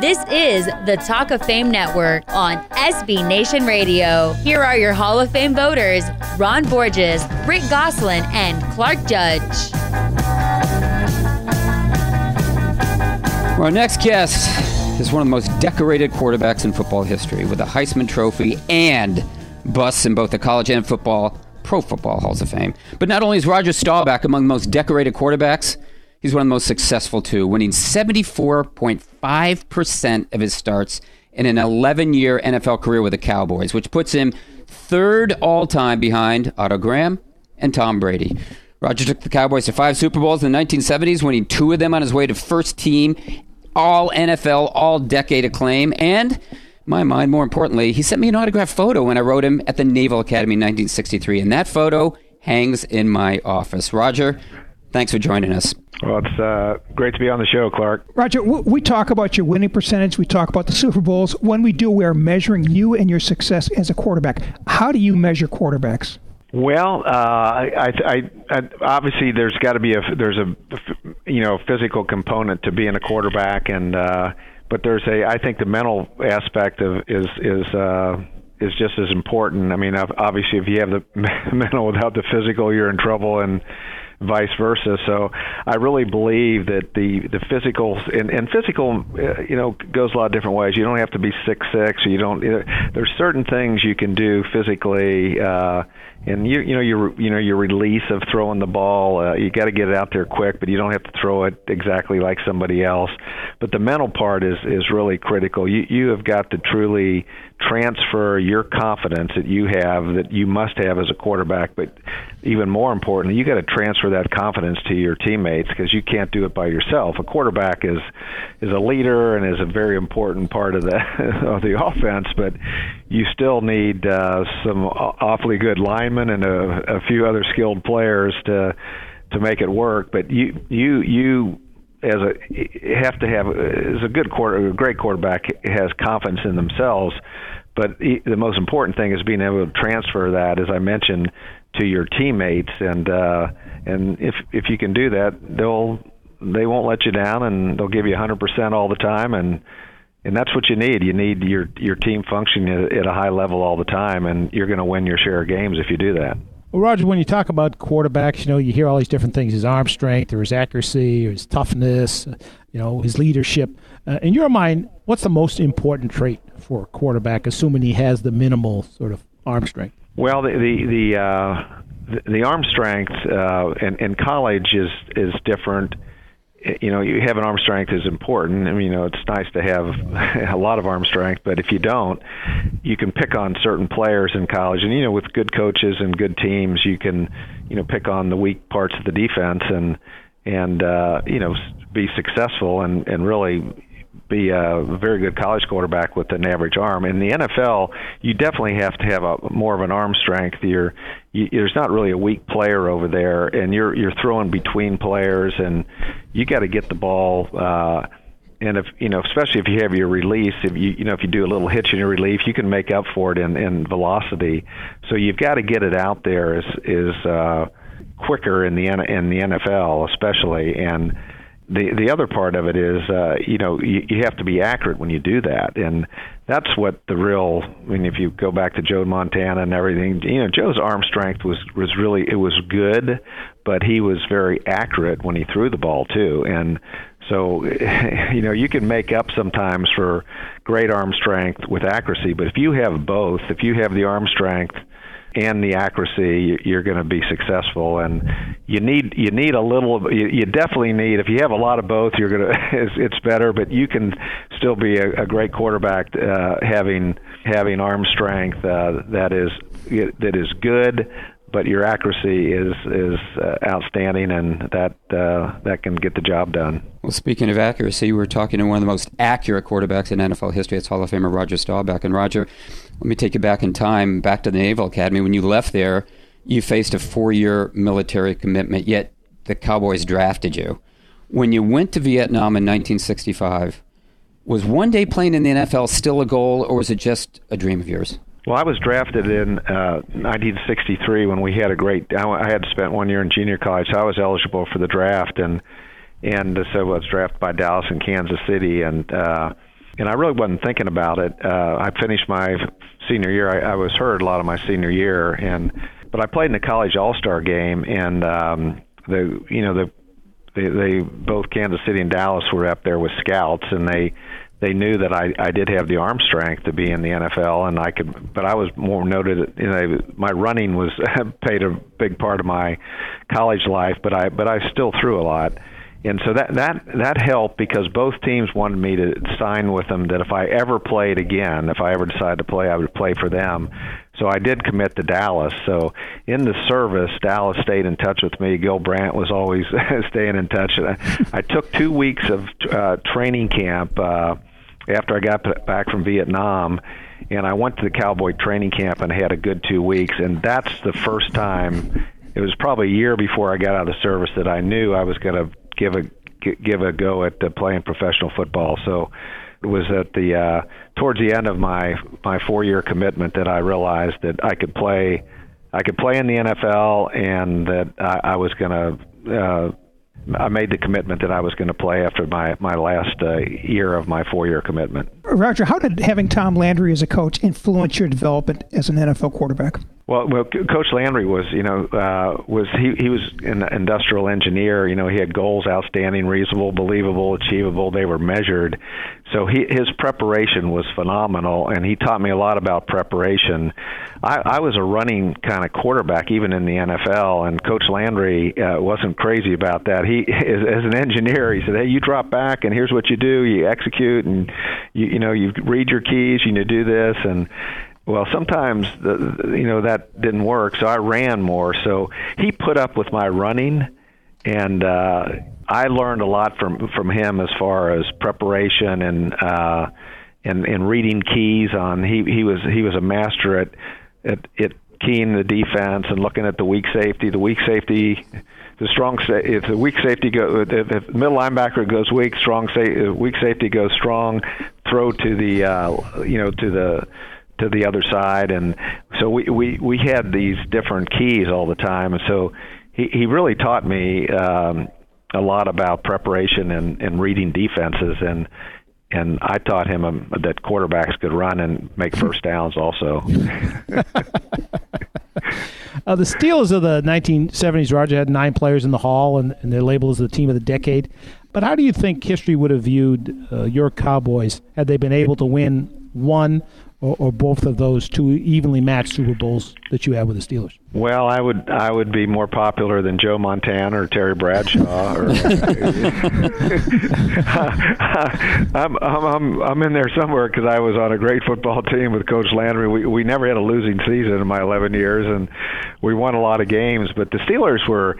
This is the Talk of Fame Network on SB Nation Radio. Here are your Hall of Fame voters Ron Borges, Rick Gosselin, and Clark Judge. Our next guest is one of the most decorated quarterbacks in football history with a Heisman Trophy and busts in both the college and football, pro football halls of fame. But not only is Roger Staubach among the most decorated quarterbacks, he's one of the most successful too, winning 74.5% of his starts in an 11 year NFL career with the Cowboys, which puts him third all time behind Otto Graham and Tom Brady. Roger took the Cowboys to five Super Bowls in the 1970s, winning two of them on his way to first team all NFL, all decade acclaim. And, my mind, more importantly, he sent me an autographed photo when I wrote him at the Naval Academy in 1963. And that photo hangs in my office. Roger, thanks for joining us. Well, it's uh, great to be on the show, Clark. Roger, we talk about your winning percentage. We talk about the Super Bowls. When we do, we are measuring you and your success as a quarterback. How do you measure quarterbacks? Well, uh, I, I, I, obviously there's got to be a there's a you know physical component to being a quarterback, and uh, but there's a I think the mental aspect of is is uh, is just as important. I mean, obviously if you have the mental without the physical, you're in trouble, and vice versa. So I really believe that the the physical and, and physical, uh, you know, goes a lot of different ways. You don't have to be six six, you don't. You know, there's certain things you can do physically. Uh, and you you know your you know your release of throwing the ball uh, you got to get it out there quick but you don't have to throw it exactly like somebody else but the mental part is is really critical you you have got to truly transfer your confidence that you have that you must have as a quarterback but even more importantly you got to transfer that confidence to your teammates because you can't do it by yourself. A quarterback is is a leader and is a very important part of the of the offense but you still need uh, some awfully good linemen and a, a few other skilled players to to make it work. But you you you as a have to have as a good quarter, a great quarterback has confidence in themselves. But the most important thing is being able to transfer that, as I mentioned, to your teammates. And uh, and if if you can do that, they'll they won't let you down, and they'll give you 100% all the time. And and that's what you need. You need your your team functioning at a high level all the time, and you're going to win your share of games if you do that. Well, Roger, when you talk about quarterbacks, you know, you hear all these different things: his arm strength, or his accuracy, or his toughness, you know, his leadership. Uh, in your mind, what's the most important trait for a quarterback, assuming he has the minimal sort of arm strength? Well, the the the, uh, the, arm strength uh, in, in college is is different you know, you have an arm strength is important. I mean, you know, it's nice to have a lot of arm strength, but if you don't, you can pick on certain players in college, and you know, with good coaches and good teams, you can, you know, pick on the weak parts of the defense and and uh, you know, be successful and and really be a very good college quarterback with an average arm. In the NFL, you definitely have to have a more of an arm strength. You're, you, there's not really a weak player over there, and you're you're throwing between players, and you got to get the ball. Uh, and if you know, especially if you have your release, if you you know if you do a little hitch in your relief, you can make up for it in, in velocity. So you've got to get it out there is is uh, quicker in the in the NFL, especially and the the other part of it is uh, you know you, you have to be accurate when you do that, and that's what the real. I mean, if you go back to Joe Montana and everything, you know, Joe's arm strength was was really it was good, but he was very accurate when he threw the ball too, and so you know you can make up sometimes for great arm strength with accuracy, but if you have both, if you have the arm strength and the accuracy, you're going to be successful. And you need you need a little. You, you definitely need. If you have a lot of both, you're going to. It's, it's better. But you can still be a, a great quarterback uh, having having arm strength uh, that is that is good but your accuracy is is uh, outstanding, and that uh, that can get the job done. Well, speaking of accuracy, we're talking to one of the most accurate quarterbacks in NFL history. It's Hall of Famer Roger Staubach. And Roger, let me take you back in time, back to the Naval Academy. When you left there, you faced a four-year military commitment. Yet the Cowboys drafted you. When you went to Vietnam in 1965, was one day playing in the NFL still a goal, or was it just a dream of yours? Well, I was drafted in uh, 1963 when we had a great. I had spent one year in junior college, so I was eligible for the draft, and and so I was drafted by Dallas and Kansas City, and uh, and I really wasn't thinking about it. Uh, I finished my senior year. I, I was hurt a lot of my senior year, and but I played in the college All Star game, and um, the you know the they, they both Kansas City and Dallas were up there with scouts, and they they knew that I I did have the arm strength to be in the NFL, and I could. But I was more noted. You know, my running was played a big part of my college life, but I but I still threw a lot and so that that that helped because both teams wanted me to sign with them that if I ever played again, if I ever decided to play, I would play for them. So I did commit to Dallas. So in the service, Dallas stayed in touch with me. Gil Brandt was always staying in touch. I, I took two weeks of uh, training camp uh, after I got back from Vietnam, and I went to the Cowboy training camp and had a good two weeks. And that's the first time. It was probably a year before I got out of the service that I knew I was going to give a give a go at uh, playing professional football. So was at the uh, towards the end of my my four year commitment that I realized that I could play I could play in the NFL and that I, I was going to. Uh, I made the commitment that I was going to play after my my last uh, year of my four year commitment. Roger, how did having Tom Landry as a coach influence your development as an NFL quarterback? Well, well, Coach Landry was, you know, uh, was he he was an industrial engineer. You know, he had goals outstanding, reasonable, believable, achievable. They were measured. So he his preparation was phenomenal, and he taught me a lot about preparation. I, I was a running kind of quarterback, even in the NFL, and Coach Landry uh, wasn't crazy about that. He, as, as an engineer, he said, "Hey, you drop back, and here's what you do: you execute, and you you know you read your keys, you do this, and." Well, sometimes the, you know that didn't work, so I ran more. So he put up with my running, and uh, I learned a lot from from him as far as preparation and uh, and and reading keys. On he he was he was a master at at, at keying the defense and looking at the weak safety. The weak safety the strong if the weak safety go if, middle linebacker goes weak, strong sa- weak safety goes strong. Throw to the uh, you know to the to the other side, and so we we we had these different keys all the time, and so he he really taught me um, a lot about preparation and and reading defenses and. And I taught him um, that quarterbacks could run and make first downs also. Uh, the Steelers of the 1970s, Roger, had nine players in the Hall, and, and they're labeled as the team of the decade. But how do you think history would have viewed uh, your Cowboys had they been able to win one or, or, both of those two evenly matched Super Bowls that you had with the Steelers? Well, I would I would be more popular than Joe Montana or Terry Bradshaw. Or, I'm, I'm I'm I'm in there somewhere because I was on a great football team with Coach Landry. We we never had a losing season in my 11 years, and we won a lot of games. But the Steelers were.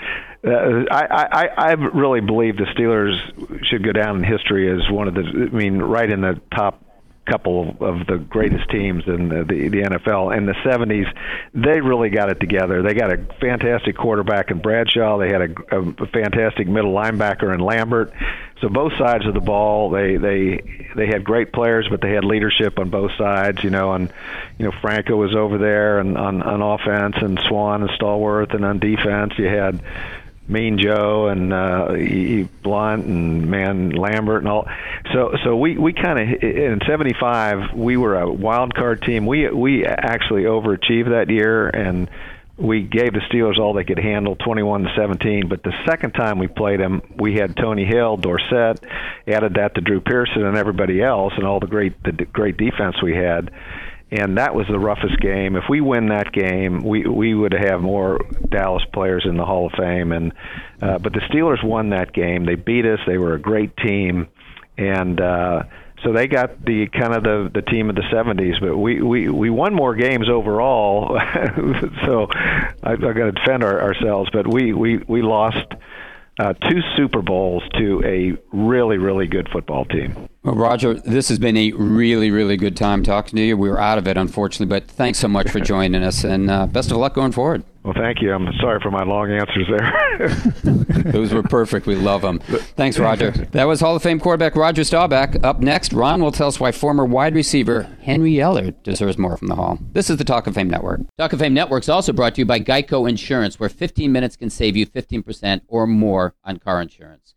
Uh, I, I I really believe the Steelers should go down in history as one of the. I mean, right in the top couple of the greatest teams in the, the, the NFL. In the 70s, they really got it together. They got a fantastic quarterback in Bradshaw. They had a, a fantastic middle linebacker in Lambert. So both sides of the ball, they they they had great players, but they had leadership on both sides. You know, and you know Franco was over there, and on on offense, and Swann and Stallworth, and on defense you had Mean Joe and uh, Blount and Man Lambert and all. So so we we kind of in '75 we were a wild card team. We we actually overachieved that year and we gave the Steelers all they could handle, 21 to 17. But the second time we played them, we had Tony Hill, Dorsett, added that to Drew Pearson and everybody else, and all the great the great defense we had and that was the roughest game. If we win that game, we we would have more Dallas players in the Hall of Fame. And uh, but the Steelers won that game. They beat us. They were a great team, and uh, so they got the kind of the the team of the '70s. But we we we won more games overall. so I, I got to defend our, ourselves. But we we we lost uh, two Super Bowls to a really, really good football team. Well, Roger, this has been a really, really good time talking to you. We were out of it, unfortunately, but thanks so much for joining us, and uh, best of luck going forward. Well, thank you. I'm sorry for my long answers there. Those were perfect. We love them. Thanks, Roger. That was Hall of Fame quarterback Roger Staubach. Up next, Ron will tell us why former wide receiver Henry Ellard deserves more from the Hall. This is the Talk of Fame Network. Talk of Fame Network is also brought to you by Geico Insurance, where 15 minutes can save you 15% or more on car insurance.